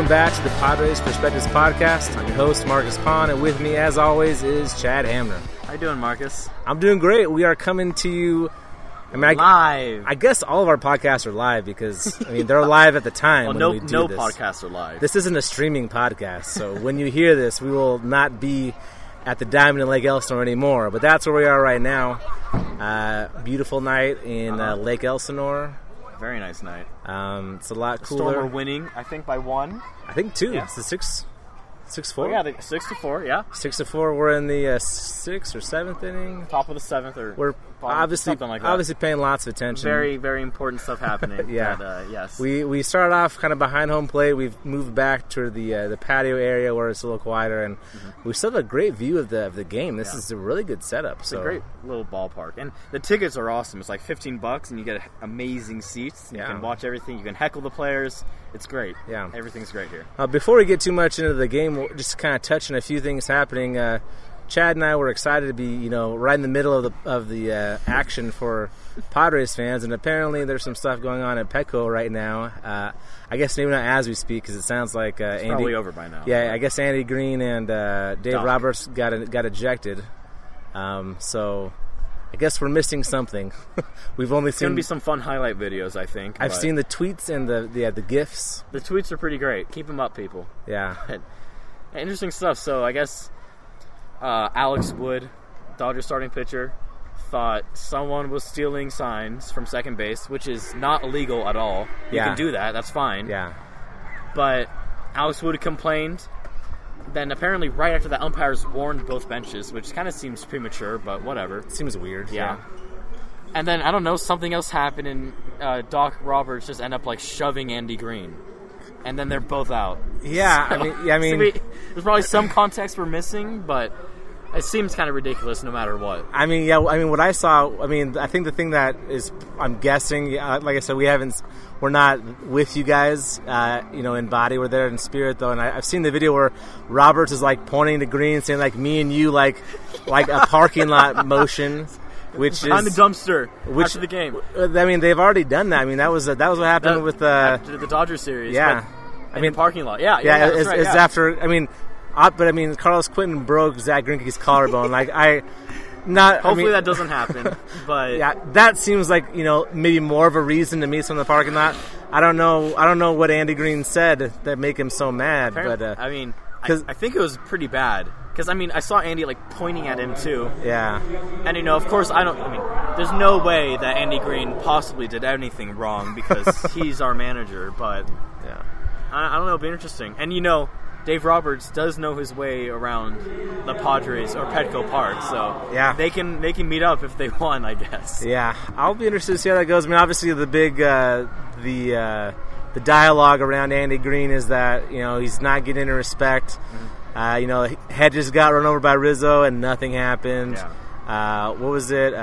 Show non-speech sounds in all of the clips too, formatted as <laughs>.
Welcome back to the Padres Perspectives Podcast. I'm your host, Marcus Pond, and with me, as always, is Chad Hamner. How you doing, Marcus? I'm doing great. We are coming to you. I mean, I, Live. I guess all of our podcasts are live because I mean they're live at the time well, when no, we do no this. podcasts are live. This isn't a streaming podcast, so when you hear this, we will not be at the Diamond in Lake Elsinore anymore. But that's where we are right now. Uh, beautiful night in uh, Uh-huh. Lake Elsinore. Very nice night. Um, it's a lot Storm cooler. are winning, I think, by one. I think two. Yeah. It's the six, six Oh, four. yeah, they, six to four. Yeah, Six to four. We're in the uh, sixth or seventh inning. top of the seventh or We're obviously like obviously paying lots of attention. very, very important stuff happening. <laughs> Yeah. but, uh, yes. We we started off kind of behind home plate. We've moved back to the uh, the patio area where it's a little quieter, and we still have a great view of the of the game. This Mm-hmm. Yeah. is a really good setup. it's so a great little ballpark, and the tickets are awesome. It's like fifteen bucks, and you get amazing seats. Yeah. You can watch everything. You can heckle the players. It's great. Yeah. everything's great here. Uh, before we get too much into the game, we'll just kind of touch on a few things happening. Uh, Chad and I were excited to be, you know, right in the middle of the of the uh, action for Padres fans, and apparently there's some stuff going on at Petco right now. Uh, I guess maybe not as we speak, because it sounds like uh, Andy. probably over by now. Yeah, I guess Andy Green and uh, Dave Doc. Roberts got got ejected. Um, so I guess we're missing something. <laughs> We've only It's gonna seen. be some fun highlight videos. I think. I've seen the tweets and the the, the gifs. the tweets are pretty great. Keep them up, people. Yeah, <laughs> Interesting stuff. So I guess uh, Alex Wood, Dodger starting pitcher, thought someone was stealing signs from second base, which is not illegal at all. You Yeah. can do that. That's fine. yeah. But Alex Wood complained. Then apparently, right after that, umpires warned both benches, which kind of seems premature, but whatever. Seems weird. Yeah. And then I don't know, something else happened, and uh, Doc Roberts just end up like shoving Andy Green, and then they're both out. Yeah, I mean, yeah, I <laughs> So we- there's probably some context we're missing, but it seems kind of ridiculous no matter what. I mean, yeah. I mean, what I saw. I mean, I think the thing that is, I'm guessing. Uh, like I said, we haven't. We're not with you guys. Uh, you know, in body, we're there in spirit, though. And I, I've seen the video where Roberts is like pointing to Green, saying like me and you, like like a parking lot <laughs> motion, which Behind the dumpster which- after the game. I mean, they've already done that. I mean, that was that was what happened That- with. Uh, after the Dodgers series. yeah. I mean, the parking lot. Yeah, yeah, yeah, it's, right, it's yeah. after. I mean, uh, but I mean, Carlos Quentin broke Zach Greinke's collarbone. like I, not. I Hopefully mean, that doesn't happen, <laughs> but Yeah, that seems like you know maybe more of a reason to meet someone in the parking lot. I don't know. I don't know what Andy Green said that make him so mad, but uh, I mean, I, I think it was pretty bad. Because I mean, I saw Andy like pointing at him too, yeah, and you know, of course, I don't. I mean, there's no way that Andy Green possibly did anything wrong because <laughs> he's our manager. But yeah, I, I don't know. It'd be interesting. And you know, Dave Roberts does know his way around the Padres or Petco Park, so Yeah. they can they can meet up if they <laughs> want, I guess. yeah. I'll be interested to see how that goes. I mean, obviously the big uh, the uh, the dialogue around Andy Green is that you know he's not getting any respect. Mm-hmm. Uh, you know, Hedges got run over by Rizzo and nothing happened. Yeah. Uh, what was it?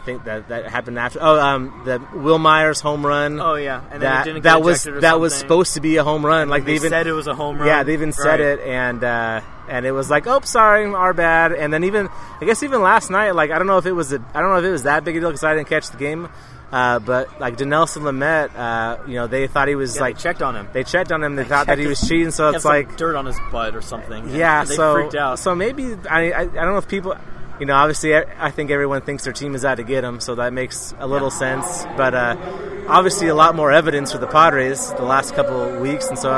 I think that that happened after. Oh, um, the Wil Myers home run. Oh yeah, and then that that was that was supposed to be a home run. Like They they even said it was a home run. yeah, they even said it, and uh, and it was like, oh, sorry, our bad. And then even I guess even last night, like I don't know if it was a, I don't know if it was that big a deal because I didn't catch the game. Uh, but like Dinelson Lamet, uh, you know, they thought he was Yeah, like they checked on him. they checked on him. They thought that he was cheating. So it's like dirt on his butt or something. yeah, they so freaked out. so maybe I, I I don't know if people, you know, obviously I, I think everyone thinks their team is out to get them, so that makes a little sense. But uh, obviously, a lot more evidence for the Padres the last couple of weeks, and so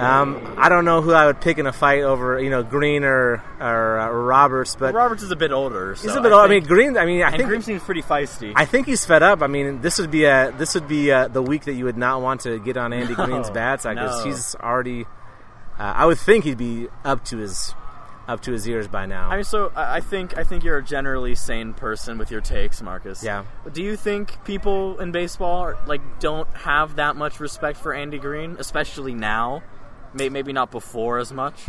um, I don't know who I would pick in a fight over, you know, Green or or, uh, Roberts, but Roberts is a bit older. So he's a bit. old. I mean, Green. I mean, I think Green seems pretty feisty. I think he's fed up. I mean, this would be a this would be uh the week that you would not want to get on Andy <laughs> No, Green's bad side because no. he's already. Uh, I would think he'd be up to his up to his ears by now. I mean, so I think I think you're a generally sane person with your takes, Marcus. Yeah. Do you think people in baseball are, like don't have that much respect for Andy Green, especially now? Maybe not before as much.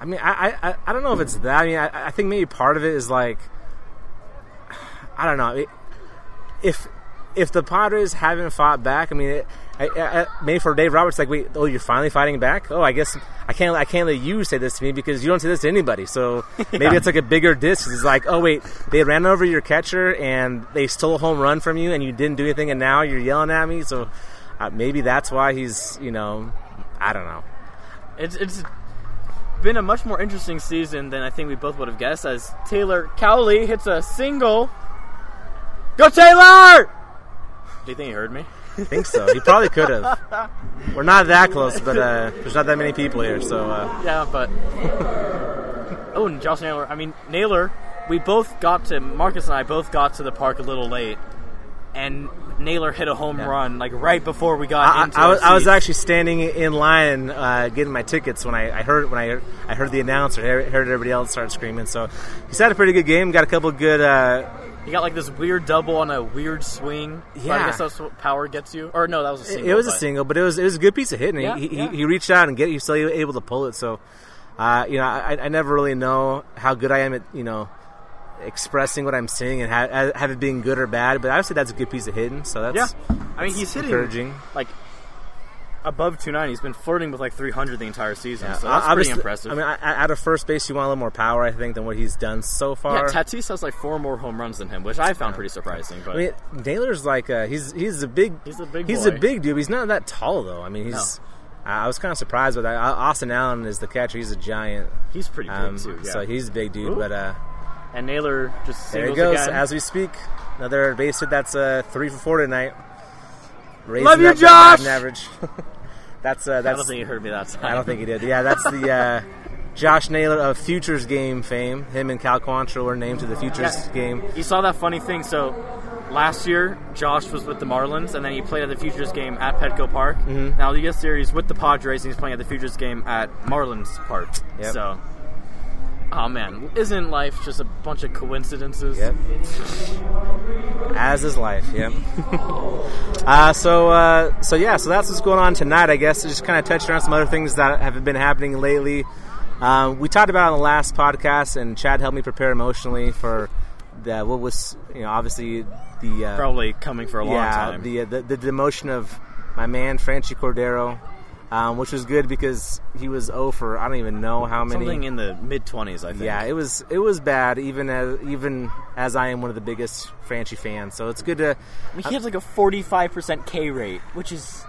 I mean, I, I, I don't know if it's that. I mean, I, I think maybe part of it is like, I don't know. It, if if the Padres haven't fought back, I mean, it, I, I, I- maybe for Dave Roberts, like, wait, oh, you're finally fighting back? Oh, I guess I can't, I can't let you say this to me because you don't say this to anybody. So <laughs> maybe it's like a bigger diss. It's like, oh, wait, they ran over your catcher and they stole a home run from you and you didn't do anything, and now you're yelling at me. So uh, maybe that's why he's you know, I don't know. It's it's been a much more interesting season than I think we both would have guessed. As Taylor Kohlwey hits a single. Go Taylor! Do you think he heard me? I think so. He probably could have. We're not that close, but uh, there's not that many people here, so uh, Yeah, but <laughs> oh, and Josh Naylor. I mean Naylor. We both got to Marcus and I both got to the park a little late, and Naylor hit a home run like right before we got I, into. I, our was, I was actually standing in line uh, getting my tickets when I, I heard when I heard, I heard the announcer, heard, heard everybody else start screaming. So he's had a pretty good game. Got a couple good. He got like this weird double on a weird swing. But Yeah. I guess that's what power gets you. Or no, that was a single. it was a but- single, but it was it was a good piece of hitting. Yeah, he, he, yeah. he reached out and get. He still able to pull it. So uh, you know, I, I never really know how good I am at you know expressing what I'm seeing and ha- have it being good or bad. But obviously, that's a good piece of hitting. So that's Yeah, I mean he's hitting encouraging. like above 290. He's been flirting with like 300 the entire season, Yeah, so that's pretty impressive. I mean, out of first base, you want a little more power, I think, than what he's done so far. yeah, Tatis has like four more home runs than him, which I found pretty surprising. But I mean, Naylor's like uh, he's he's a big He's a big he's boy. a big dude. He's not that tall though. I mean, he's. I I was kind of surprised with that. Uh, Austin Allen is the catcher. He's a giant. he's pretty big Um, too. Yeah. So he's a big dude. Ooh. But uh, and Naylor just there he goes again. as we speak. Another base hit. That's uh, three for four tonight. Raising Love you, up that Josh! batting average. <laughs> that's uh, I that's. don't think he heard me that time. I don't think he did. Yeah, that's the uh, Josh Naylor of Futures Game fame. Him and Cal Quantrill were named to the Futures Yeah. Game. You saw that funny thing. So last year, Josh was with the Marlins, and then he played at the Futures game at Petco Park. Mm-hmm. Now the US series with the Padres, and he's playing at the Futures game at Marlins Park. Yep. So, oh man, isn't life just a bunch of coincidences? Yep. As is life. Yep. <laughs> uh, so uh, so yeah. So that's what's going on tonight. I guess just kind of touching on some other things that have been happening lately. Um, we talked about it on the last podcast, and Chad helped me prepare emotionally for the what was you know obviously the uh, Probably coming for a long yeah time. the, uh, the the demotion of my man Franchy Cordero. Um, which was good because he was 0 for I don't even know how many. Something in the mid twenties, I think. Yeah, it was it was bad. Even as even as I am one of the biggest Franchy fans, so it's good to. I mean, he has like a forty-five percent K rate, which is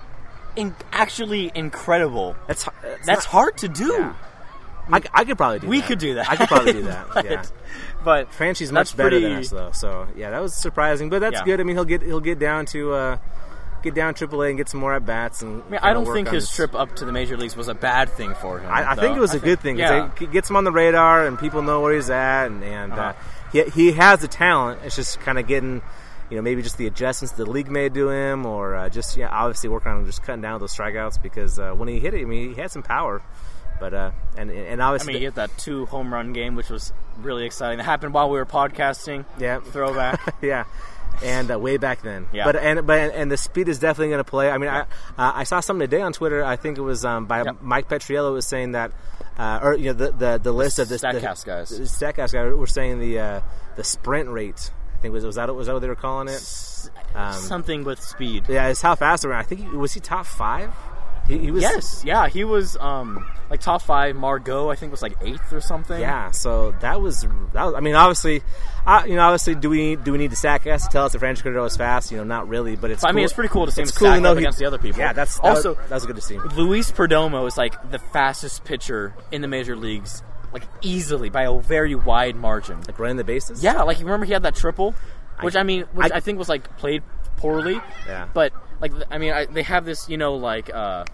in- actually incredible. That's That's not- hard to do. Yeah. I, I could probably do. That. We that. could do that. I could probably do <laughs> that. but, yeah, but Franchy's much better than us though. So yeah, that was surprising, but that's Yeah. good. I mean, he'll get he'll get down to uh, get down AAA and get some more at bats. And I mean, I don't think his trip up to the major leagues was a bad thing for him. I, I think it was a I good thing. Yeah. It gets him on the radar, and people know where he's at, and, and Uh-huh. uh, he, he has the talent. It's just kind of getting, you know, maybe just the adjustments the league made to him, or uh, just yeah, obviously working on just cutting down those strikeouts because uh, when he hit it, I mean, he had some power, but uh, and and I obviously, mean, he hit that two home run game, which was really exciting. That happened while we were podcasting. yeah, Throwback. <laughs> yeah. And uh, way back then, Yeah. But and but and the speed is definitely going to play. I mean, I uh, I saw something today on Twitter. I think it was um, by. Mike Petriello was saying that, uh, or you know, the the, the list of this Statcast the, guys. the Statcast guys were saying the uh, the sprint rate. I think was was that was that what they were calling it? Um, Something with speed. yeah, it's how fast they ran. I think he, was he top five. He, he was Yes, yeah, he was um like top five. Margot, I think, was like eighth or something. Yeah, so that was that. Was, I mean, obviously, uh, you know, obviously, do we do we need the Statcast to tell us that Francis Cordero is fast? You know, not really, but it's. But, I mean, it's pretty cool to see him it's cool to stack up he- against the other people. Yeah, that's that also was, that was good to see. Luis Perdomo is like the fastest pitcher in the major leagues, like easily by a very wide margin. Like running the bases. Yeah, like you remember he had that triple, which I, mean, which I, I- think was like played poorly. Yeah. But like, I mean, I, they have this, you know, like uh,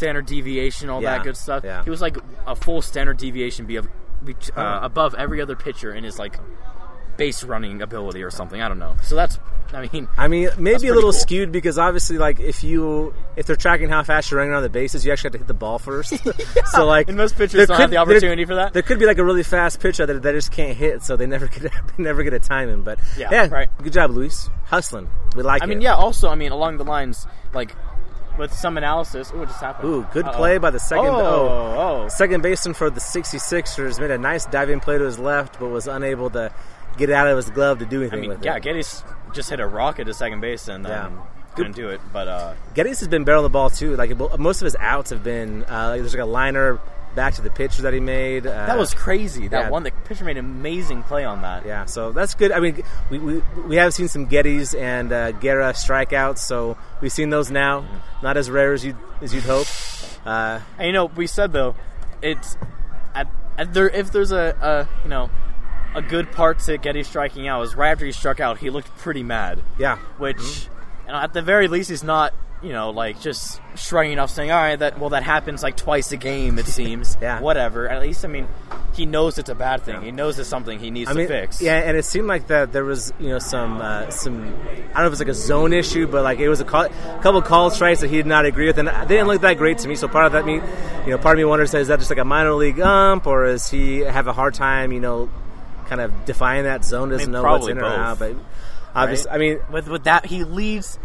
standard deviation, all Yeah, that good stuff. yeah. He was like a full standard deviation be, of, be uh, above every other pitcher in his like base running ability or something. I don't know. So that's, I mean, I mean, maybe a pretty little cool. skewed because obviously, like if you if they're tracking how fast you're running around the bases, you actually have to hit the ball first. <laughs> so like, And most pitchers there don't have the there- opportunity for that. There could be like a really fast pitcher that they just can't hit, so they never <laughs> get they never get a timing. But Yeah, right. good job, Luis. Hustling, we like I it. mean, yeah. Also, I mean, along the lines, like with some analysis. Ooh, it just happened. Ooh, good Uh-oh. play by the second. Oh, oh. Second baseman for the 66ers made a nice diving play to his left, but was unable to get it out of his glove to do anything I mean, with yeah, it. Gettys just hit a rocket to second base and Yeah. um, couldn't do it. But uh, Gettys has been barreling the ball too. Like most of his outs have been uh, like there's like a liner back to the pitch that he made. Uh, That was crazy. That yeah. one, the pitcher made an amazing play on that. yeah, so that's good. I mean, we, we, we have seen some Gettys and uh, Guerra strikeouts, so we've seen those now. Mm-hmm. Not as rare as you as you'd hope. Uh, And you know, we said though, it's at, at there if there's a, a you know a good part to Gettys striking out is right after he struck out, he looked pretty mad. yeah, Which, Mm-hmm. you know, at the very least, he's not you know like just shrugging off, saying, "All right, that well that happens like twice a game, it <laughs> seems." Yeah. Whatever. At least, I mean, he knows it's a bad thing. He knows it's something he needs I mean, to fix. yeah, and it seemed like that there was you know some uh, some I don't know if it's like a zone issue, but like it was a, call, a couple call strikes that he did not agree with, and they didn't look that great to me. So part of that me, you know, part of me wonders is that just like a minor league ump, or is he have a hard time, you know, kind of defining that zone, doesn't know what's in or both, out, but obviously, right? I mean, with with that, he leads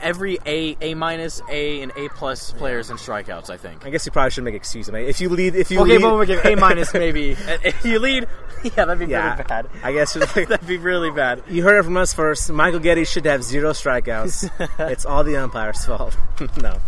every A, A minus, A, and A plus players in strikeouts. I think. I guess you probably should make. I mean, if you lead, if you Okay, lead, but we'll give A <laughs> minus maybe. if you lead, <laughs> yeah, that'd be yeah, really bad. I guess <laughs> That'd be really bad. You heard it from us first. Michael Gettys should have zero strikeouts. it's all the umpire's fault. no.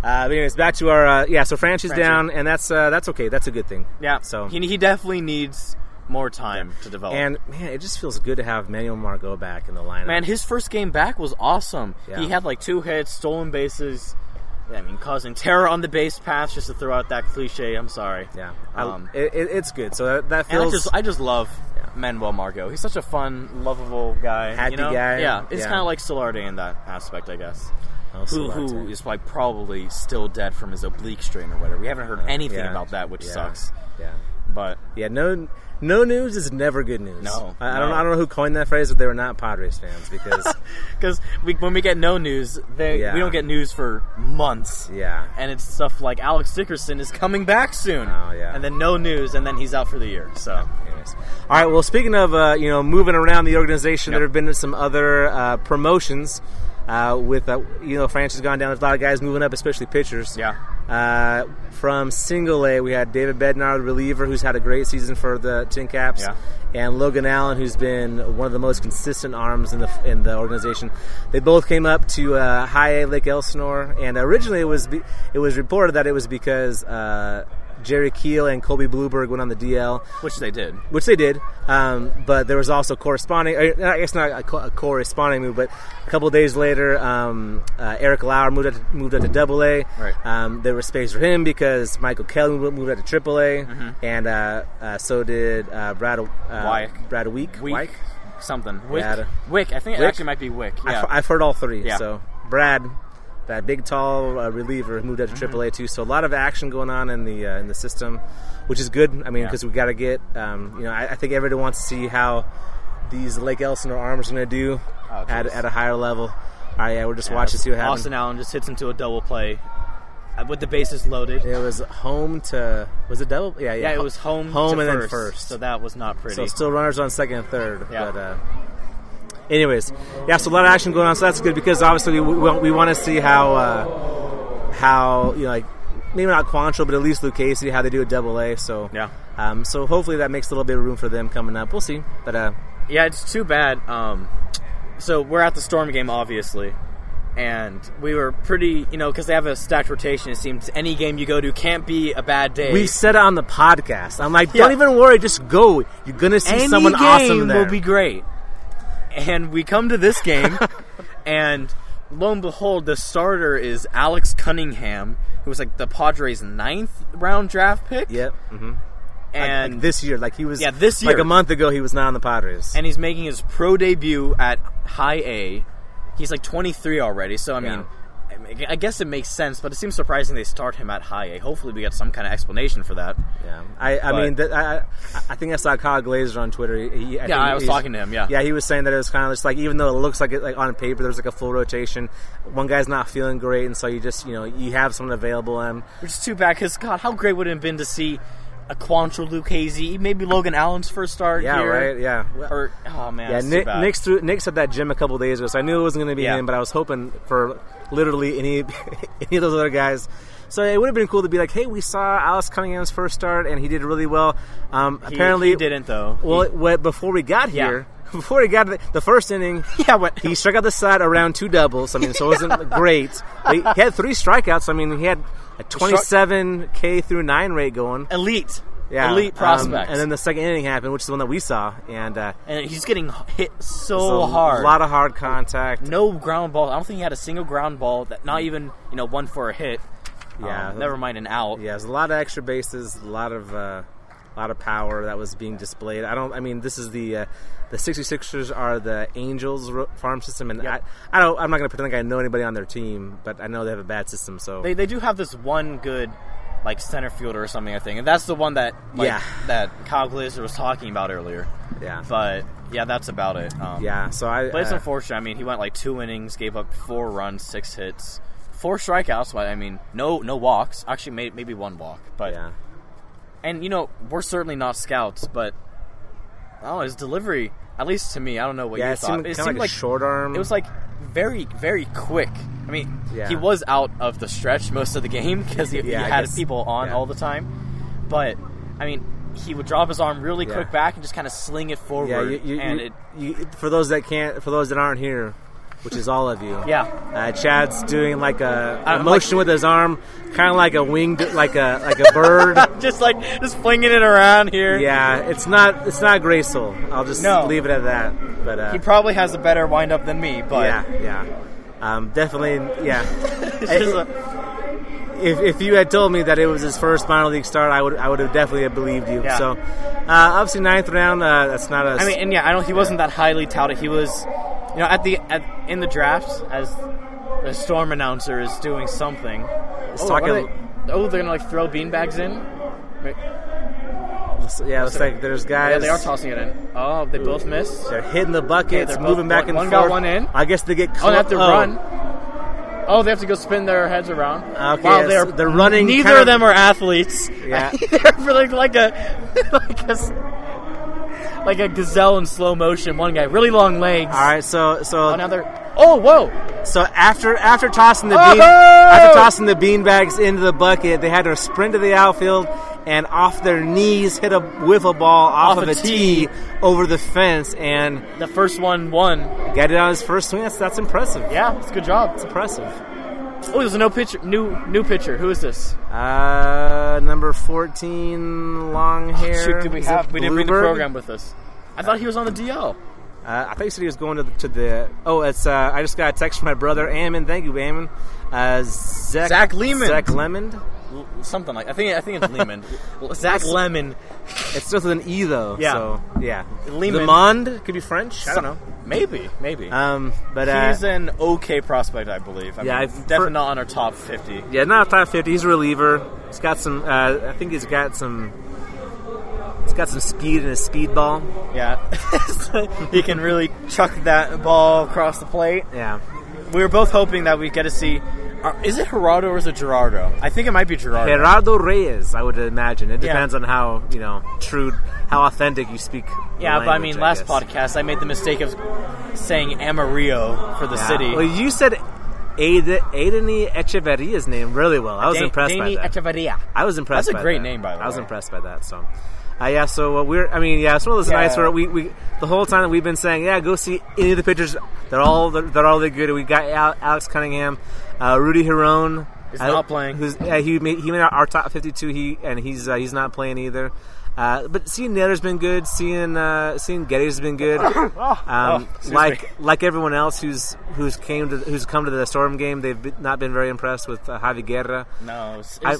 Uh, but anyways, back to our uh, yeah. So Franchy's Franchy. down, and that's uh, that's okay. That's a good thing. Yeah. So he, he definitely needs more time to develop. and man, it just feels good to have Manuel Margot back in the lineup. man, his first game back was awesome. Yeah. He had like two hits, stolen bases. I mean, causing terror on the base paths. Just to throw out that cliche. I'm sorry. yeah, Um, it, it, it's good. So that, that and I feels just I just love Manuel Margot. He's such a fun, lovable guy. Happy you know? guy. Yeah, it's Yeah. kind of like Solarte in that aspect, I guess. Oh, Who, who is like probably still dead from his oblique strain or whatever. We haven't heard anything Uh, Yeah. about that, which Yeah. sucks. Yeah, But yeah. No, no news is never good news. No, I, I don't. no. I don't know who coined that phrase, but they were not Padres fans because <laughs> because we, when we get no news, they, Yeah. we don't get news for months. yeah, And it's stuff like Alex Dickerson is coming back soon. Oh, yeah. And then no news, and then he's out for the year. So Anyways. All right. Well, speaking of uh, you know moving around the organization, Yep. there have been some other uh, promotions. Uh, with uh, you know, France has gone down. There's a lot of guys moving up, especially pitchers. Yeah. Uh, from single A, we had David Bednar, the reliever, who's had a great season for the TinCaps, Yeah. and Logan Allen, who's been one of the most consistent arms in the in the organization. They both came up to uh, High A Lake Elsinore, and originally it was be, it was reported that it was because uh, Jerry Keel and Colby Blueberg went on the DL which they did. which they did. Um, but there was also corresponding. I guess not a corresponding move, but a couple days later, um, uh, Eric Lauer moved up to, moved up to Double A. Right. Um, there was space for him because Michael Kelly moved up to Triple A, Mm-hmm. and uh, uh, so did uh, Brad uh, Wyke. Brad Week. Week, something. Wick. Yeah, Wick. I think it Wick? actually might be Wick. Yeah. I've, I've heard all three. Yeah. So Brad, that big tall uh, reliever, moved Mm-hmm. up to Triple A too. So a lot of action going on in the uh, in the system, which is good. I mean, Yeah. because we got to get. Um, you know, I, I think everybody wants to see how these Lake Elsinore arms are going to do Oh, at, at a higher level. All right, yeah, we're just watch to see what happens. Austin Allen just hits into a double play uh, with the bases loaded. It was home to was it double? Yeah, yeah. Yeah, it was home, home to and first, then first. So that was not pretty. So still runners on second and third. Yeah. But uh, anyways, yeah. So a lot of action going on. So that's good because obviously we, we, we want to see how uh, how you know like maybe not Quantrill, but at least Lucchesi how they do a double A. So Yeah. Um, so hopefully that makes a little bit of room for them coming up. We'll see. But uh, Yeah, it's too bad. Um, so we're at the Storm game, obviously, and we were pretty, you know, because they have a stacked rotation. It seems any game you go to can't be a bad day. we said it on the podcast. I'm like, Yeah. don't even worry, just go. You're gonna see any someone game awesome there. And it will be great. And we come to this game, <laughs> and lo and behold, the starter is Alex Cunningham, who was like the Padres' ninth round draft pick. Yep. hmm and like this year, like he was. Yeah, this year, Like a month ago, he was not on the Padres. and he's making his pro debut at High A. He's like 23 already, so I mean, I- I guess it makes sense, but it seems surprising they start him at High A. Hopefully, we get some kind of explanation for that. Yeah, I, I But- mean, that, I, I- I think I saw Kyle Glaser on Twitter. He, I think Yeah, I was talking to him. Yeah, Yeah, he was saying that it was kind of just like even though it looks like it like on paper there's like a full rotation, one guy's not feeling great, and so you just you know you have someone available and which is too bad because God, how great would it have been to see a Quantrill Lucchesi, maybe Logan Allen's first start yeah, here, right, yeah. Or oh man, yeah, Nick, bad. Nick's through, Nick's at that gym a couple days ago, so I knew it wasn't going to be Yeah. him, but I was hoping for literally any <laughs> any of those other guys. So it would have been cool to be like, hey, we saw Alex Cunningham's first start, and he did really well. Um, He- apparently, he didn't though. Well, He- what, before we got Yeah. here, <laughs> before he got the, the first inning, <laughs> Yeah, but he struck out the side around two doubles. I mean, so it wasn't great. He had three strikeouts. I mean, he had a 27 K through nine rate going. elite, Yeah, elite um, prospects. and then the second inning happened, which is the one that we saw, and uh, and he's getting hit so, so hard. a lot of hard contact. no ground ball. I don't think he had a single ground ball. That not even you know one for a hit. Yeah. Um, never mind an out. Yeah, there's a lot of extra bases, a lot of uh, a lot of power that was being displayed. I don't. I mean, this is the uh, the 66ers are the Angels farm system, and Yep. I, I don't. I'm not going to pretend like I know anybody on their team, but I know they have a bad system. So They they do have this one good like center fielder or something. I think, and that's the one that like, Yeah. that Kyle Glaser was talking about earlier. yeah, But yeah, that's about it. Um, yeah. So I. But it's uh, unfortunate. I mean, he went like two innings, gave up four runs, six hits, four strikeouts. But I mean, no no walks. Actually, may, maybe one walk. But yeah. And you know, we're certainly not scouts, but oh, his delivery. At least to me, I don't know what Yeah, you it thought. seemed kind of like, a short arm. it was like very very quick. I mean, Yeah. he was out of the stretch most of the game <laughs> because he, he Yeah, I had guess- people on yeah. all the time. But I mean, he would drop his arm really quick back and just kind of sling it forward, yeah. You, you, and you- it you- for those that can't, for those that aren't here, which is all of you. yeah. Uh, Chad's doing like a, a I'm motion with his arm, kind of like a winged, like a like a <laughs> bird. just like just flinging it around here. Yeah, it's not it's not graceful. I'll just No. leave it at that. But uh, He probably has a better wind up than me, but yeah, yeah, um, definitely, yeah. <laughs> it's just a- if, if you had told me that it was his first minor league start, I would I would have definitely have believed you. Yeah. So, uh, obviously ninth round. Uh, that's not a. I mean, and yeah, I don't. He wasn't that highly touted. He was, you know, at the at, in the draft as the storm announcer is doing something. It's Oh, talking- they- oh, they're gonna like throw beanbags in. Yeah, it's like there's guys. Yeah, they are tossing it in. Oh, they both missed. They're hitting the buckets, they're moving both- back one- and one forth. got one in. I guess they get. Oh, they have to clo- run. Oh, they have to go spin their heads around. Okay, wow, yes, they're they're running Neither of of- them are athletes. Yeah. <laughs> they're like like a <laughs> like a like a gazelle in slow motion. One guy, really long legs. All right, so so now they're. Oh, whoa! So after after tossing the Oh! bean after tossing the beanbags into the bucket, they had to sprint to the outfield and off their knees hit a wiffle ball off, Off of a tee tee. over the fence and The first one won. got it on his first swing. That's that's impressive. Yeah, it's a good job. It's impressive. Oh, there's a no pitcher, new new pitcher. Who is this? Uh, number fourteen, long hair. Shoot, did we have? We didn't bring the program with us. I thought he was on the DL. Uh, I thought you said he was going to the, to the. Oh, it's. Uh, I just got a text from my brother, Ammon. Thank you, Ammon. Uh, Zach, Zach Lehman. Zach Lemon. L- Something like I think I think it's Lehman. <laughs> Zach Lemon. It starts with an E though. Yeah. So yeah. Lehman. Le Monde could be French. I don't know. Maybe, maybe. Um, but uh, He's an okay prospect, I believe. I Yeah, mean, I've- definitely for- not on our top fifty. yeah, not top fifty. He's a reliever. He's got some. Uh, I think he's got some. Got some speed in his speedball. Yeah, <laughs> he can really chuck that ball across the plate. Yeah. We were both hoping that we get to see. Uh, is it Gerardo or is it Gerardo? I think it might be Gerardo. Gerardo Reyes, I would imagine. It Yeah. depends on how you know true, how authentic you speak. Yeah, but I language, mean, last guess. podcast I made the mistake of saying Amarillo for the Yeah. city. Well, you said Aiden, Aideni Echeverria's name really well. I was Dan- impressed Danny by that. Echeverria. I was impressed. That's a great that. name, by the way. I was impressed by that. So, uh, yeah. So uh, we're. I mean, yeah. It's one of those Yeah. nights where we, we the whole time that we've been saying, yeah, go see any of the pitchers. They're all they're, they're all really good. We got Alex Cunningham, uh, Rudy Hiron. Is uh, not playing. Who's yeah, he made he made our, our top fifty two. He and he's uh, he's not playing either. Uh, but seeing Netter's been good. Seeing uh, seeing Getty's been good. <coughs> Um, Oh, like me. like everyone else who's who's came to who's come to the Storm game, they've been, not been very impressed with uh, Javi Guerra. No, it's, I-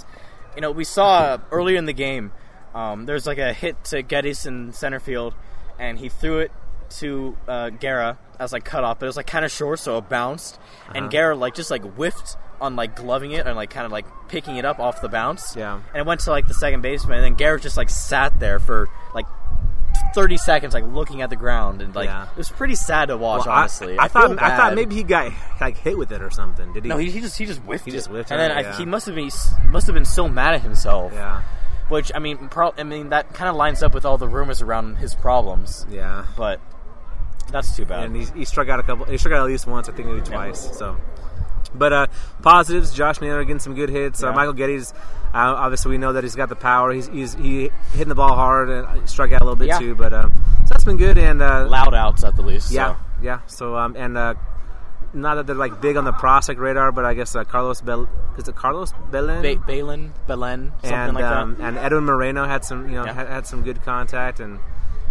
you know, we saw earlier in the game. Um, there's like a hit to Gettys in center field, and he threw it to uh, Guerra as like cut off, but it was like kind of short, so it bounced, Uh-huh. and Guerra like just like whiffed on like gloving it and like kind of like picking it up off the bounce. Yeah. and it went to like the second baseman, and then Guerra just like sat there for like. 30 seconds like looking at the ground and like Yeah. it was pretty sad to watch Well, I- honestly I, feel thought I thought maybe he got like hit with it or something. Did he? no he, he just he just whiffed He it. just whiffed and it, then I, he must have been must have been so mad at himself Yeah, which I mean, pro- I mean that kind of lines up with all the rumors around his problems. yeah. But that's too bad. And he, he struck out a couple. He struck out at least once. I think maybe twice. So, but uh, positives. Josh Naylor getting some good hits. Uh, Michael Gettys. Uh, obviously, we know that he's got the power. He's, he's he hitting the ball hard and struck out a little bit Yeah. too. But uh, so it's been good and uh, loud outs at the least. yeah, so. yeah. So um, and uh, not that they're like big on the prospect radar, but I guess uh, Carlos Bel is it Carlos Belen Ba- Balin, Belen, something and like um, that. and Edwin Moreno had some you know Yeah. had, had some good contact and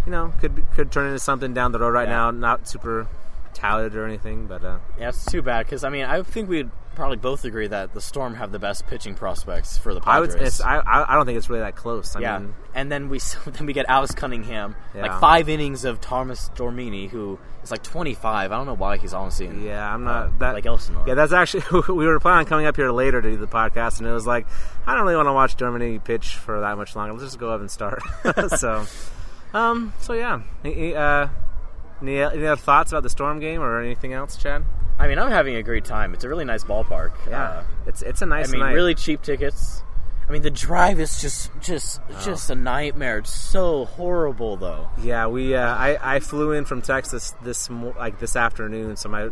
you know could could turn into something down the road. Right Yeah. now, not super touted or anything, but uh, Yeah, it's too bad because I mean I think we'd probably both agree that the Storm have the best pitching prospects for the I would. Padres. It's, I I don't think it's really that close. I yeah, mean, and then we <laughs> then we get Alex Cunningham, Yeah. like five innings of Thomas Dorminy, who is like 25. I don't know why he's on scene. Yeah, I'm Uh, not that like Elsinore. Yeah, that's actually <laughs> we were planning on coming up here later to do the podcast, and it was like I don't really want to watch Germany pitch for that much longer. Let's just go up and start. <laughs> so, um, so yeah. Any, uh, any, any other thoughts about the Storm game or anything else, Chad? I mean I'm having a great time. It's a really nice ballpark. Uh, it's it's a nice I mean night. really cheap tickets. I mean the drive is just just Oh. just a nightmare. It's so horrible though. Yeah, we. Uh, I I flew in from Texas this mo- like this afternoon, so my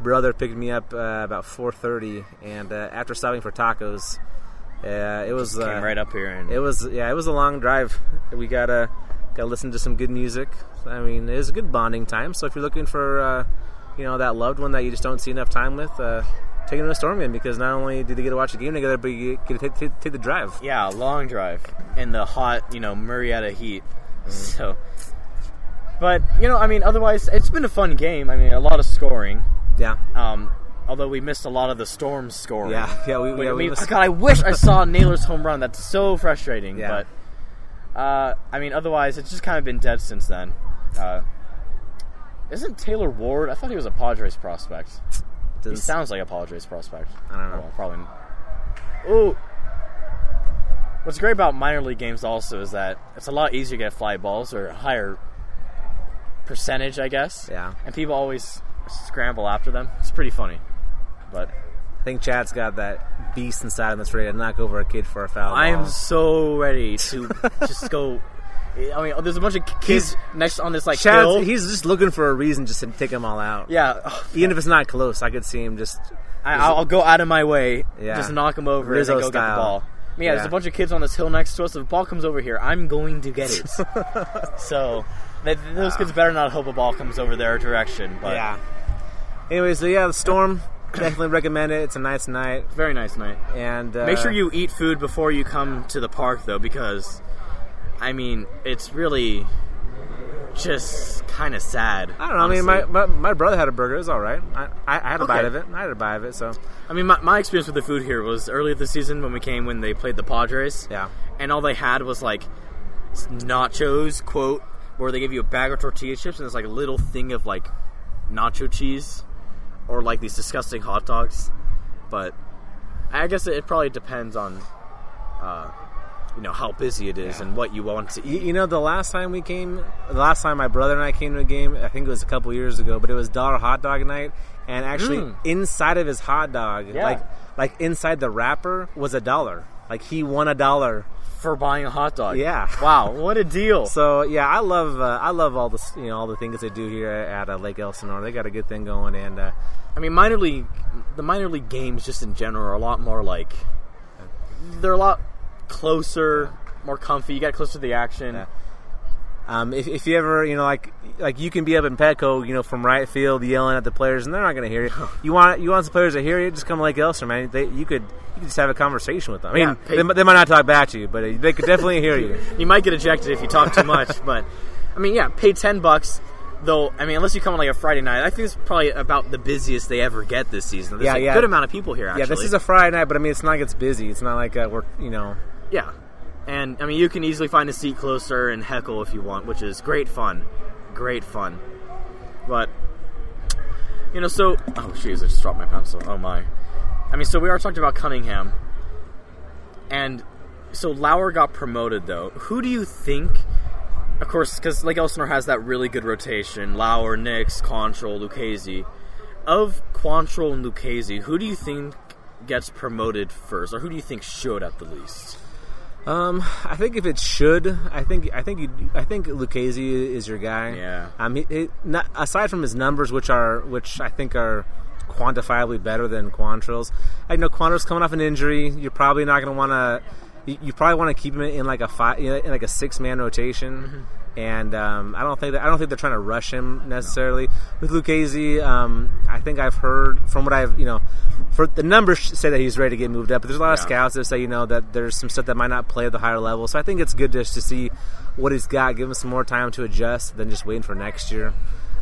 brother picked me up uh, about 4:30, and uh, after stopping for tacos, uh, it was Came uh, right up here and It was yeah, it was a long drive. We gotta gotta listen to some good music. I mean, it was a good bonding time. So if you're looking for uh, you know that loved one that you just don't see enough time with, to a storm game because not only did they get to watch the game together, but you get to take, take, take the drive. Yeah, long drive in the hot, you know, Murrieta heat. Mm-hmm. So, but you know, I mean, otherwise, it's been a fun game. I mean, a lot of scoring. Yeah, Um, although we missed a lot of the storm scoring. yeah, <laughs> yeah. We, Wait, yeah, I we missed- God, I wish I saw Naylor's home run. That's so frustrating. Yeah. But uh, I mean, otherwise, it's just kind of been dead since then. Uh, isn't Taylor Ward? I thought he was a Padres prospect. He doesn't- sounds like a Padres prospect. I don't know. Well, probably. Ooh. What's great about minor league games also is that it's a lot easier to get fly balls or a higher percentage, I guess. Yeah. And people always scramble after them. It's pretty funny. But I think Chad's got that beast inside him that's ready to knock over a kid for a foul. I am so ready to <laughs> just go. I mean, there's a bunch of kids next on this like Chad's, hill. he's just looking for a reason just to take them all out. yeah, Even if it's not close, I could see him just. I, I'll go out of my way, Yeah. just knock him over, Rizzo and go get the ball. I mean, yeah, there's a bunch of kids on this hill next to us. If the ball comes over here, I'm going to get it. <laughs> so th- those kids better not hope a ball comes over their direction. But Yeah. Anyway, so yeah, the storm. Definitely recommend it. It's a nice night, very nice night. and uh, Make sure you eat food before you come to the park, though, because I mean, it's really just kind of sad. I don't know. I mean, my, my my brother had a burger. It was all right. I, I, I had a Okay. bite of it. I had a bite of it. So I mean, my, my experience with the food here was earlier this season when we came when they played the Padres. yeah, and all they had was like nachos, quote, where they give you a bag of tortilla chips and it's like a little thing of like nacho cheese or like these disgusting hot dogs. But I guess it, it probably depends on, uh, you know, how busy it is Yeah. and what you want to you, eat. you know, the last time we came, the last time my brother and I came to a game, I think it was a couple years ago, but it was dollar hot dog night, and actually Mm. inside of his hot dog, Yeah. like like inside the wrapper was a dollar. Like he won a dollar. For buying a hot dog. Yeah. <laughs> Wow, what a deal. So yeah, I love uh, I love all the you know all the things they do here at uh, Lake Elsinore. They got a good thing going, and uh, I mean, minor league, the minor league games just in general are a lot more like, they're a lot closer, more comfy. You get closer to the action. Yeah. Um, if, if you ever, you know, like like you can be up in Petco, you know, from right field yelling at the players, and they're not going to hear you. <laughs> You want you want some players to hear you, just come to Lake Elsinore, man. They, you could you could just have a conversation with them. I mean, Yeah, they, they might not talk back to you, but they could definitely hear you. <laughs> You might get ejected if you talk too much, <laughs> but I mean, yeah, pay ten bucks. Though, I mean, unless you come on like a Friday night, I think it's probably about the busiest they ever get this season. There's Yeah, a yeah. good amount of people here. Actually, Yeah, this is a Friday night, but I mean, it's not like it's busy. It's not like uh, we're you know. Yeah, and I mean, you can easily find a seat closer and heckle if you want, which is great fun, great fun. But you know, so oh jeez, I just dropped my pencil. Oh my. I mean, so we are talking about Cunningham, and so Lauer got promoted though. Who do you think? Of course, because Lake Elsinore has that really good rotation: Lauer, Nix, Quantrill, Lucchesi. Of Quantrill and Lucchesi, who do you think gets promoted first, or who do you think should at the least? Um, I think if it should, I think I think you, I think Lucchesi is your guy. Yeah. Um, he, he, not, aside from his numbers, which are which I think are quantifiably better than Quantrill's. I know Quantrill's coming off an injury. You're probably not going to want to. You, you probably want to keep him in like a five, in like a six man rotation. And um, I don't think that, I don't think they're trying to rush him necessarily. With Lucchesi, um, I think I've heard from what I've you know, for the numbers say that he's ready to get moved up, but there's a lot of scouts that say you know that there's some stuff that might not play at the higher level. So I think it's good just to see what he's got, give him some more time to adjust than just waiting for next year.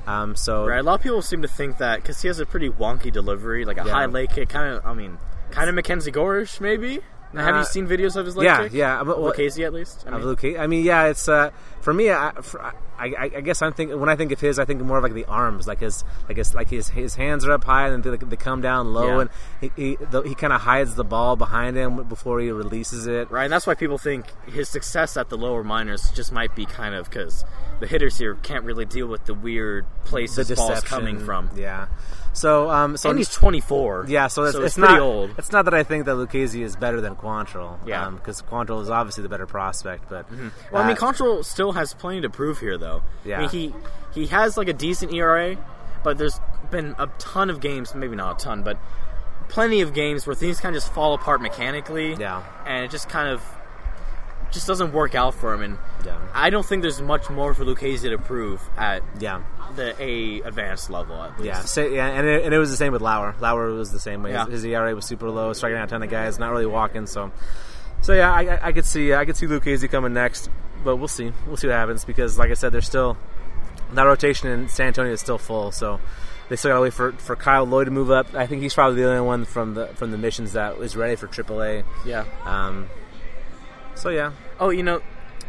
Um, so Right. A lot of people seem to think that because he has a pretty wonky delivery, like a Yeah. high leg kick, kind of. I mean, kind of Mackenzie Gorish, maybe. Now, have Uh, you seen videos of his leg yeah, kick? yeah, but- well- Lucchesi at least. I mean, Luke, I mean, yeah, it's uh, for me. I, for, I, I, I guess I'm thinking when I think of his, I think more of like the arms, like his, like his, like his, his hands are up high and then they, they come down low, Yeah. and he he, he kind of hides the ball behind him before he releases it. Right, and that's why people think his success at the lower minors just might be kind of because the hitters here can't really deal with the weird The places deception balls coming from. yeah. So, um, so And he's 24. yeah, so it's, so it's, pretty not old. It's not that I think that Lucchesi is better than Quantrill, Yeah. because Quantrill is obviously the better prospect, but Well, I mean, Control still has plenty to prove here, though. Yeah. I mean, he he has like a decent ERA, but there's been a ton of games, maybe not a ton, but plenty of games where things kind of just fall apart mechanically. Yeah. and it just kind of just doesn't work out for him. And Yeah. I don't think there's much more for Lucchesi to prove at yeah. the A advanced level, at least. Yeah, sa yeah, and it, and it was the same with Lauer. Lauer was the same way. Yeah. His, his ERA was super low, striking out a ton of guys, not really walking. So, so yeah, I, I, could see I could see Lucchesi coming next, but we'll see. We'll see what happens because, like I said, there's still that rotation in San Antonio is still full. So they still got to wait for, for Kyle Lloyd to move up. I think he's probably the only one from the from the missions that is ready for AAA. Yeah. Um, so yeah, Oh, you know,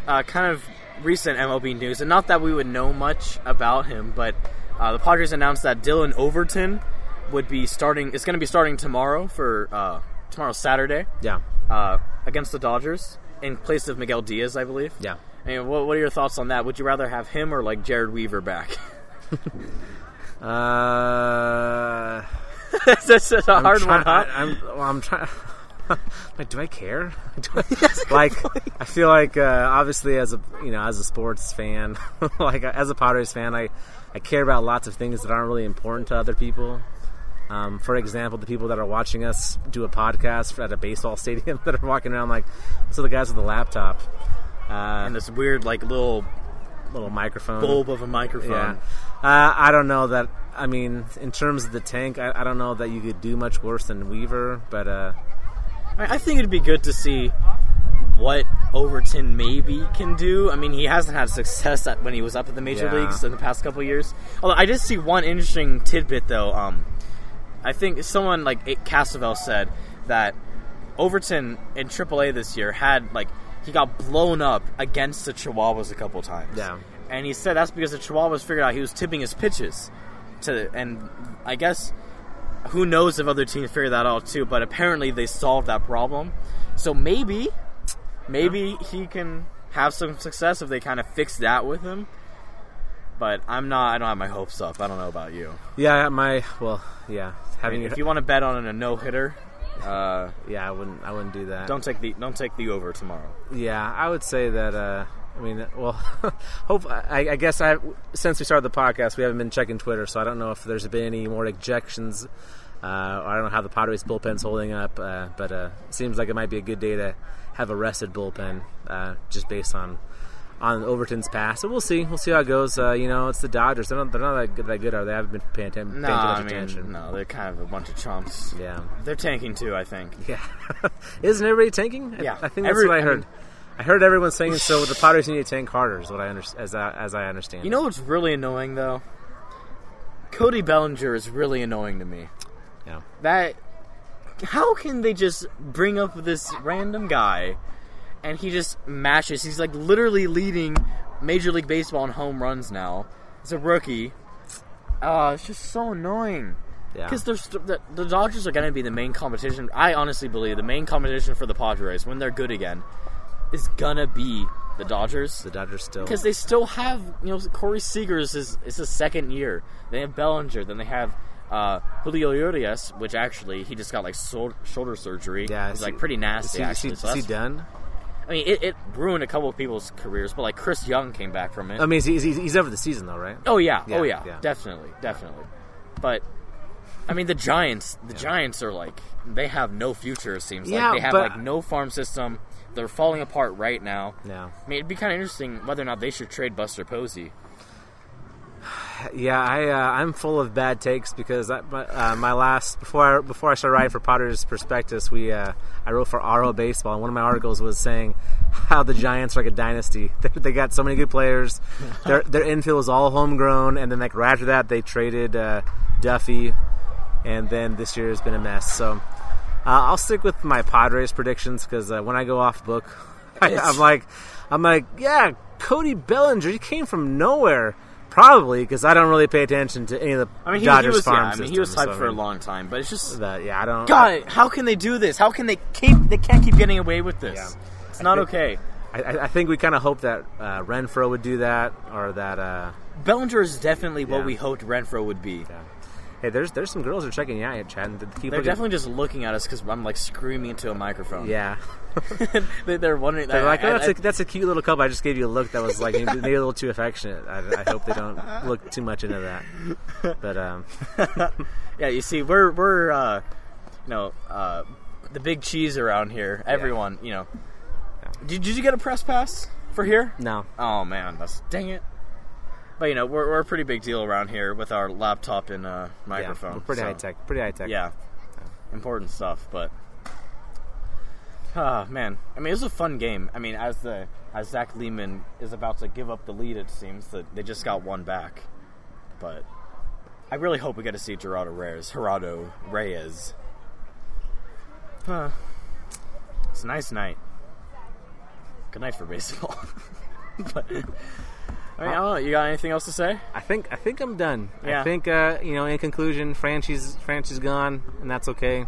uh, kind of recent MLB news, and not that we would know much about him, but uh, the Padres announced that Dillon Overton would be starting. It's going to be starting tomorrow for uh, tomorrow Saturday yeah, uh, against the Dodgers in place of Miguel Diaz, I believe. yeah. I mean, what, what are your thoughts on that? Would you rather have him or like Jered Weaver back? <laughs> Uh, <laughs> That's a I'm hard trying- one, huh? I, am well, I'm trying. <laughs> like, do I care? Do I- like, I feel like uh, obviously as a you know as a sports fan, like as a Padres fan, I I care about lots of things that aren't really important to other people. Um, for example, the people that are watching us do a podcast at a baseball <laughs> stadium that are walking around like, so the guys with the laptop, uh, and this weird like little little microphone, bulb of a microphone. yeah. Uh, I don't know that. I mean, in terms of the tank, I, I don't know that you could do much worse than Weaver, but uh, I I think it'd be good to see what Overton maybe can do. I mean, he hasn't had success at, when he was up at the major Yeah. leagues in the past couple years. Although I did see one interesting tidbit though. Um, I think someone like Castavell said that Overton in AAA this year had like he got blown up against the Chihuahuas a couple times. Yeah. and he said that's because the Chihuahuas figured out he was tipping his pitches to, and I guess who knows if other teams figured that out too. But apparently they solved that problem. So maybe, maybe he can have some success if they kind of fix that with him. But I'm not. I don't have my hopes up. I don't know about you. yeah, my well, yeah, having if you want to bet on a no hitter, uh, yeah, I wouldn't, I wouldn't do that. don't take the don't take the over tomorrow. Yeah, I would say that. Uh, I mean, well, <laughs> hope I, I guess I since we started the podcast, we haven't been checking Twitter, so I don't know if there's been any more ejections. Uh, I don't know how the Padres bullpen's holding up, uh, but uh, it seems like it might be a good day to have a rested bullpen, uh, just based on on Overton's pass. So we'll see. We'll see how it goes. Uh, you know, it's the Dodgers. They're not, they're not that good, that good, are they? haven't been paying, paying No, too much I mean, attention. no, they're kind of a bunch of chumps. Yeah, They're tanking too, I think. yeah. <laughs> Isn't everybody tanking? Yeah. I think that's Every- what I I heard. mean- I heard everyone saying so. The Padres need to tank harder, is what I understand. As I, as I understand. You know what's really annoying though? Cody Bellinger is really annoying to me. Yeah. That how can they just bring up this random guy and he just mashes? He's like literally leading Major League Baseball in home runs now. He's a rookie. Oh, it's just so annoying. Yeah. Because the, the Dodgers are going to be the main competition. I honestly believe the main competition for the Padres when they're good again is gonna be the Dodgers the Dodgers still. because they still have you know Corey Seagers is is his second year. They have Bellinger, then they have uh, Julio Urias, which actually he just got like sol- shoulder surgery. yeah, it's like pretty Is nasty. he, is he, so is he done? I mean, it, it ruined a couple of people's careers, but like Chris Young came back from it. I mean, he's, he's, he's over the season though, right? oh yeah, Yeah, oh yeah, yeah. definitely, definitely. But I mean, the Giants. The Giants are like they have no future. It seems Yeah, like they have but- like no farm system. They're falling apart right now. Yeah. I mean, it'd be kind of interesting whether or not they should trade Buster Posey. Yeah, I uh, I'm full of bad takes because I, my, uh, my last before I, before I started writing for Potter's Prospectus, we uh, I wrote for RO Baseball, and one of my articles was saying how the Giants are like a dynasty. <laughs> They, they got so many good players. their <laughs> their infield is all homegrown, and then like right after that, they traded uh, Duffy, and then this year has been a mess. So uh, I'll stick with my Padres predictions because uh, when I go off book, I, <laughs> I'm like I'm like yeah, Cody Bellinger, he came from nowhere. Probably because I don't really pay attention to any of the I mean, he, Dodgers he was farm yeah, I mean, he was hyped so, for I a long time, but it's just That yeah, I don't. God. How can they do this? How can they keep? They can't keep getting away with this. Yeah. It's not think- okay. I, I, think we kind of hoped that uh, Renfroe would do that, or that. Uh, Bellinger is definitely what we hoped Renfroe would be. yeah. Hey, there's there's some girls who are checking you out, Chad. and They're looking- definitely just looking at us because I'm like screaming into a microphone. Yeah. <laughs> they, they're wondering. They're I- like, oh, I- that's I- a that's a cute little couple. I just gave you a look that was like maybe, maybe a little too affectionate. I, I hope they don't look too much into that. But um, <laughs> yeah, you see, we're we're uh, you know uh, the big cheese around here. Everyone, you know. Did, did you get a press pass for here? no, Oh man, that's dang it. But you know, we're, we're a pretty big deal around here with our laptop and uh, microphone. we're pretty so- high tech. Pretty high tech. Yeah, important stuff. But ah, man, I mean, it was a fun game. I mean, as the as Zach Lehman is about to give up the lead, it seems that they just got one back. But I really hope we get to see Gerardo Reyes. Gerardo Reyes. Huh. It's a nice night. Good night for baseball. <laughs> but I I don't know. You got anything else to say? I think I think I'm done. Yeah. I think uh, you know. In conclusion, Franchy's Franchy's gone, and that's okay.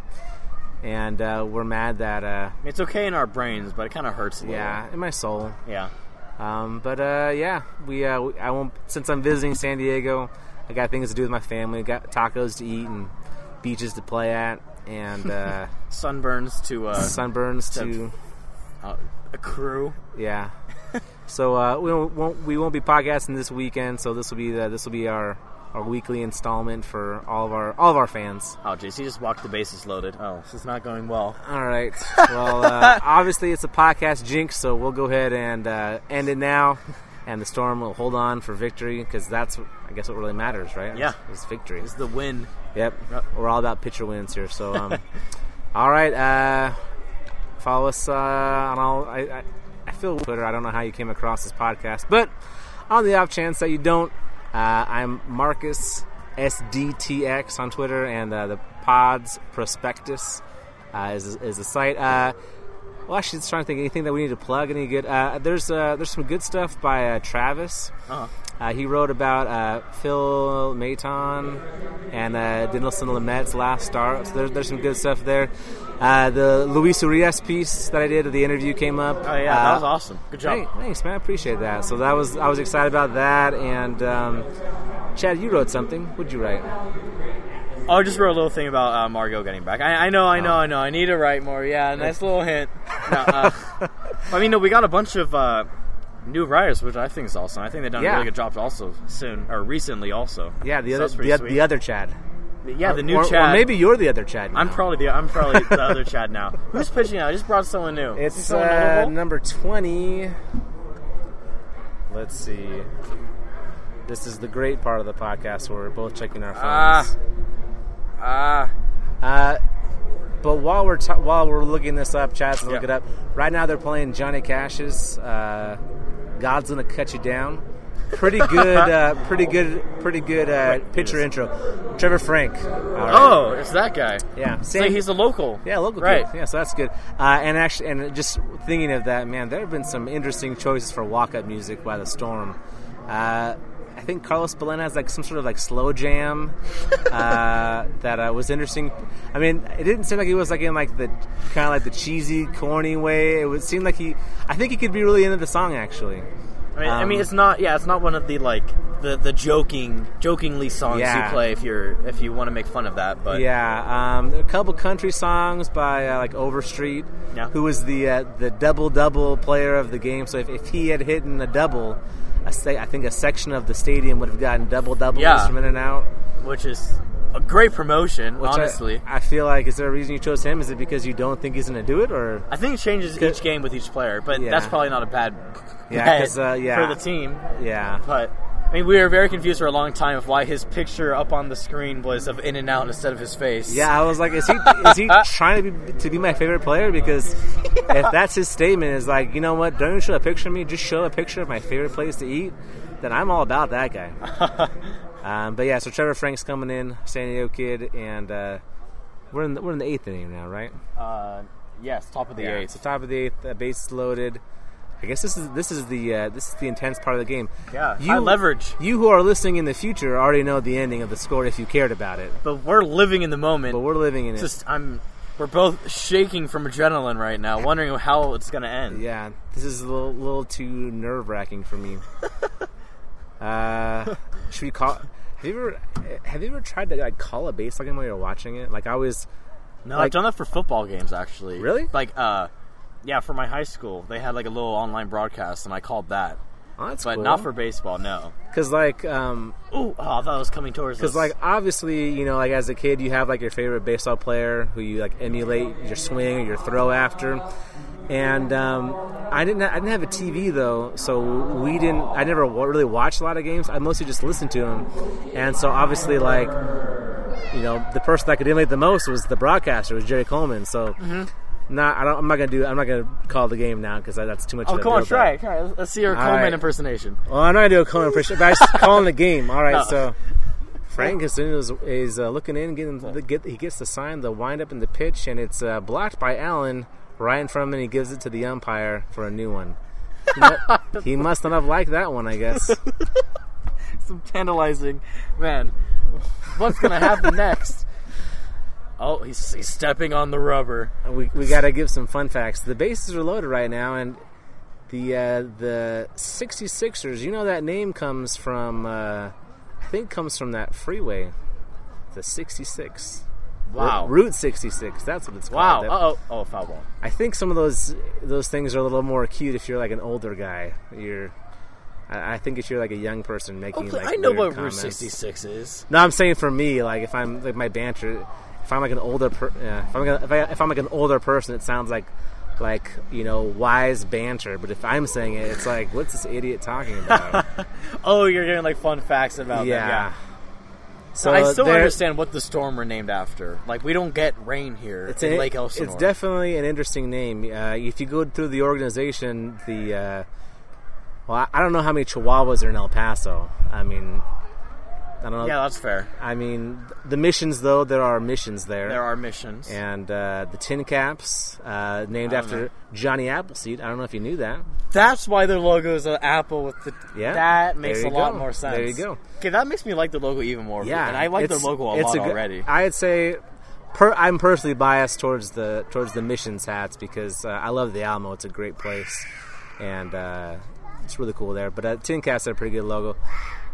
And uh, we're mad that uh, It's okay in our brains, but it kind of hurts a little. yeah, in my soul. Yeah. Um, but uh, yeah, we, uh, we I won't since I'm visiting San Diego. I got things to do with my family. Got tacos to eat and beaches to play at, and uh, <laughs> Sunburns to uh, sunburns to uh, a crew. yeah. So uh, we won't, we won't be podcasting this weekend. So this will be the, this will be our, our weekly installment for all of our all of our fans. Oh, jeez, he just walked the bases loaded. Oh, this is not going well. All right. Well, uh, <laughs> obviously it's a podcast jinx, so we'll go ahead and uh, end it now. And the storm will hold on for victory because that's, I guess, what really matters, right? Yeah. is victory. It's the win. Yep. We're all about pitcher wins here. So, um, <laughs> all right. Uh, follow us uh, on all. I, I feel Twitter. I don't know how you came across this podcast, but on the off chance that you don't, uh, I'm Marcus SDTX on Twitter, and uh, the Pods Prospectus uh, is is the site. Uh, well, actually, just trying to think anything that we need to plug. Any good? Uh, there's uh, there's some good stuff by Travis. Uh-huh. Uh, he wrote about uh, Phil Maton and uh, Dinelson Lamet's last start. So there's, there's some good stuff there. Uh, the Luis Urias piece that I did, the interview came up. Oh yeah, Uh, that was awesome. Good job. Hey, thanks, man. I appreciate that. So that was I was excited about that. And um, Chad, you wrote something. What'd you write? Oh, I just wrote a little thing about uh, Margot getting back. I, I know, I know, Oh. I know. I need to write more. Yeah, nice little hint. <laughs> No, uh, I mean, no, we got a bunch of uh, new writers, which I think is awesome. I think they've done Yeah. a really good job also soon or recently also. Yeah, the So other the, sweet. the other Chad. yeah, the new or, Chad. Or maybe you're the other Chad. I'm now. probably the I'm probably the <laughs> other Chad now. Who's pitching now? I just brought someone new. It's Someone uh, number 20. Let's see. This is the great part of the podcast where we're both checking our phones. Ah. Uh, but while we're ta- while we're looking this up, Chad's gonna look Yeah. it up. Right now, they're playing Johnny Cash's uh, "God's Gonna Cut You Down." Pretty good, uh, <laughs> pretty good, pretty good uh, pitcher intro. Trevor Frank. Right. Oh, it's that guy. yeah, So he's a local. Yeah, local Right. kid. Yeah, so that's good. Uh, and actually, and just thinking of that, man, there have been some interesting choices for walk-up music by the Storm. Uh, I think Carlos Belén has like some sort of like slow jam <laughs> uh, that uh, was interesting. I mean, it didn't seem like he was like in like the kind of like the cheesy, corny way. It would seem like he. I think he could be really into the song actually. I mean, I mean, Um, it's not. Yeah, it's not one of the like the the joking, jokingly songs Yeah. you play if you're if you want to make fun of that. But Yeah, um, a couple country songs by uh, like Overstreet, Yeah. who was the uh, the double double player of the game. So if, if he had hit in a double, se- I think a section of the stadium would have gotten double doubles Yeah. from in and out. which is a great promotion, Which honestly. I, feel like is there a reason you chose him? Is it because you don't think he's going to do it, or I think it changes each game with each player, but Yeah. that's probably not a bad Yeah, uh, yeah. for the team. yeah? But I mean, we were very confused for a long time of why his picture up on the screen was of In and Out instead of his face. Yeah, I was like, is he <laughs> is he trying to be to be my favorite player? Because <laughs> if that's his statement, is like, you know what? Don't even show a picture of me. Just show a picture of my favorite place to eat. Then I'm all about that guy. <laughs> um, but yeah, so Trevor Frank's coming in, San Diego kid, and uh, we're in the, we're in the eighth inning now, right? Uh, yes, top of the Yeah, eighth. it's the top of the eighth. Uh, base loaded. I guess this is this is the uh, this is the intense part of the game. Yeah, you high leverage. You who are listening in the future already know the ending of the score if you cared about it. But we're living in the moment. But we're living in it. Just I'm. We're both shaking from adrenaline right now, wondering how it's gonna end. Yeah, this is a little, little too nerve wracking for me. <laughs> uh, should we call? Have you ever have you ever tried to like call a baseball game while you're watching it? Like I was. No, Like- I've done that for football games actually. Really? Like, uh, yeah, for my high school, they had like a little online broadcast, and I called that. Oh, that's But cool. not for baseball, no. because like um Ooh, oh, I thought it was coming towards because like obviously you know like as a kid you have like your favorite baseball player who you like emulate your swing or your throw after. And um, I didn't. I didn't have a TV though, so we didn't. I never really watched a lot of games. I mostly just listened to them, and so obviously, like, you know, the person that could emulate the most was the broadcaster, was Jerry Coleman. So, Mm-hmm. Not. I don't, I'm not gonna do. I'm not gonna call the game now because that's too much. oh, of a come on, try it. Try it. Let's see your All Coleman right. impersonation. Well, I'm not gonna do a Coleman impression, but I just <laughs> calling the game. All right, No. so Frank as is uh, looking in, getting the, get he gets the sign, the wind up, and the pitch, and it's uh, blocked by Allen right in front of him. And he gives it to the umpire for a new one. He <laughs> must not have liked that one, I guess. <laughs> Some tantalizing, man. What's gonna happen next? Oh, he's, he's stepping on the rubber. we we got to give some fun facts. The bases are loaded right now, and the uh, the 66ers. You know that name comes from. Uh, I think comes from that freeway, the 66. Wow. Route 66. That's what it's Wow. called. Uh oh. Oh, foul ball. I think some of those those things are a little more cute if you're like an older guy. You're, I, think if you're like a young person making. like, Oh, I know what Route 66 is. No, I'm saying for me, like if I'm like my banter, if I'm like an older, per, yeah, if I'm gonna, if, I, if I'm like an older person, it sounds like like you know wise banter. But if I'm saying it, it's like what's this idiot talking about? <laughs> Oh, you're getting like fun facts about them. yeah. Yeah. So I still understand what the storm were named after. Like we don't get rain here It's in a- Lake Elsinore. It's definitely an interesting name. Uh, if you go through the organization, the uh, well, I- I don't know how many Chihuahuas are in El Paso. I mean, I don't know. yeah, that's fair. I mean, the missions though, there are missions there. There are missions. and uh, the TinCaps, uh, named after know. Johnny Appleseed. I don't know if you knew that. That's why their logo is an apple with the. Yeah, That makes a you lot more sense. There you go. Okay, that makes me like the logo even more. Yeah, and I like their it's- logo a it's lot good- already. I'd say, per, I'm personally biased towards the towards the missions hats because uh, I love the Alamo. It's a great place, and uh, it's really cool there. But uh, TinCaps are a pretty good logo.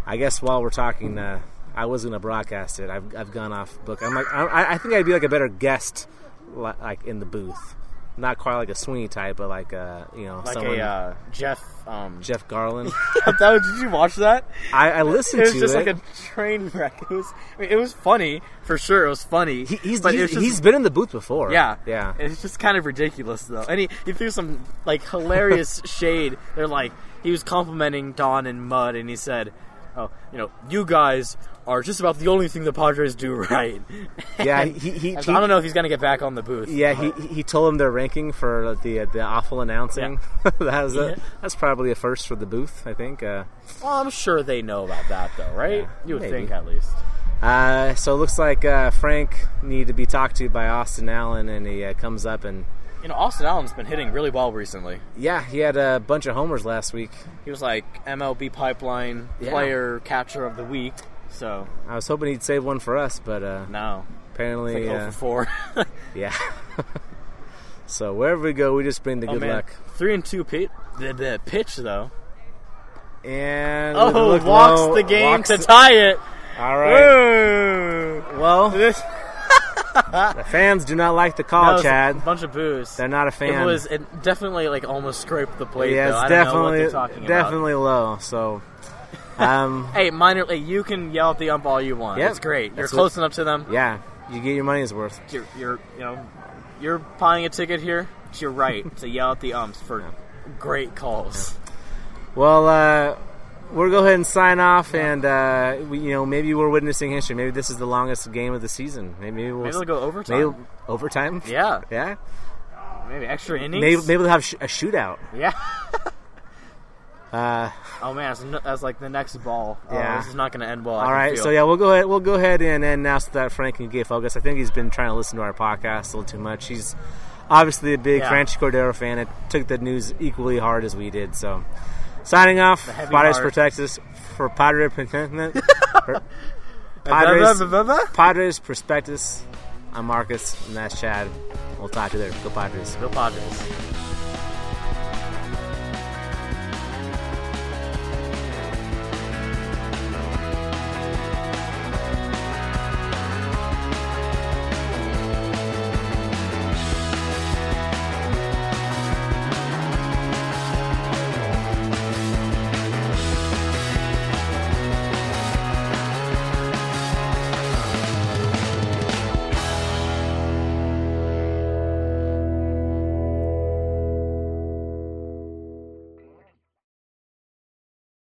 I guess while we're talking, uh, I was going to broadcast it. I've, I've gone off book. I'm like, I, I think I'd be like a better guest, like in the booth. Not quite like a swingy type, but like uh, you know, like someone, a uh, Jeff. Um, <laughs> Jeff Garlin. <laughs> that was- did you watch that? I, I listened It was to just it. like a train wreck. It was. I mean, it was funny for sure. It was funny. He, he's but he's, just, he's been in the booth before. Yeah, yeah. It's just kind of ridiculous though, and he, he threw some like hilarious <laughs> shade. They're like he was complimenting Don and Mud, and he said, "Oh, you know, you guys are just about the only thing the Padres do <laughs> right." Yeah, And he- he- I don't know if he's gonna get back on the booth. Yeah, he he told them their ranking for the the awful announcing. <laughs> that was a, Yeah. that's probably a first for the booth, I think. Uh, Well, I'm sure they know about that though, right? Yeah, you would maybe. think at least. uh, so it looks like uh, Frank needed to be talked to by Austin Allen, and he uh, comes up and You know, Austin Allen's been hitting really well recently. yeah, he had a bunch of homers last week. He was like MLB Pipeline Yeah. Player Catcher of the Week. So I was hoping he'd save one for us, but uh, no, apparently, like uh, for 4. <laughs> yeah. <laughs> so wherever we go, we just bring the oh good luck. three and two pitch. The, the pitch though. And Oh, walks low, the game walks to tie it. All right. Woo! Well, This the fans do not like the call, was Chad. a bunch of boos. They're not a fan. It was it definitely like almost scraped the plate. Yeah, though. it's I don't know what definitely definitely low. So Um, <laughs> Hey, minor league, you can yell at the ump all you want. Yep. It's great. You're close what- enough to them. yeah, you get your money's worth. You're, you're, you know, you're buying a ticket here. It's your right <laughs> to yell at the umps for great calls. Well, uh, we'll go ahead and sign off, and uh, we, you know, maybe we're witnessing history. Maybe this is the longest game of the season. Maybe we'll Maybe they'll go overtime. maybe overtime. <laughs> Yeah, yeah. maybe extra innings. Maybe maybe they'll have sh- a shootout. Yeah. <laughs> Uh, Oh man, that's, n- that's like the next ball. Oh, Yeah. this is not going to end well. All right, feel. so yeah, we'll go ahead. We'll go ahead and announce that Frank can get focus. I think he's been trying to listen to our podcast a little too much. He's obviously a big Yeah. Franchy Cordero fan. It took the news equally hard as we did. So, signing off. Padres heart. for Texas for Padre Padres <laughs> Padres. Padres Prospectus. I'm Marcus, and that's Chad. We'll talk to you later. Go Padres. Go Padres.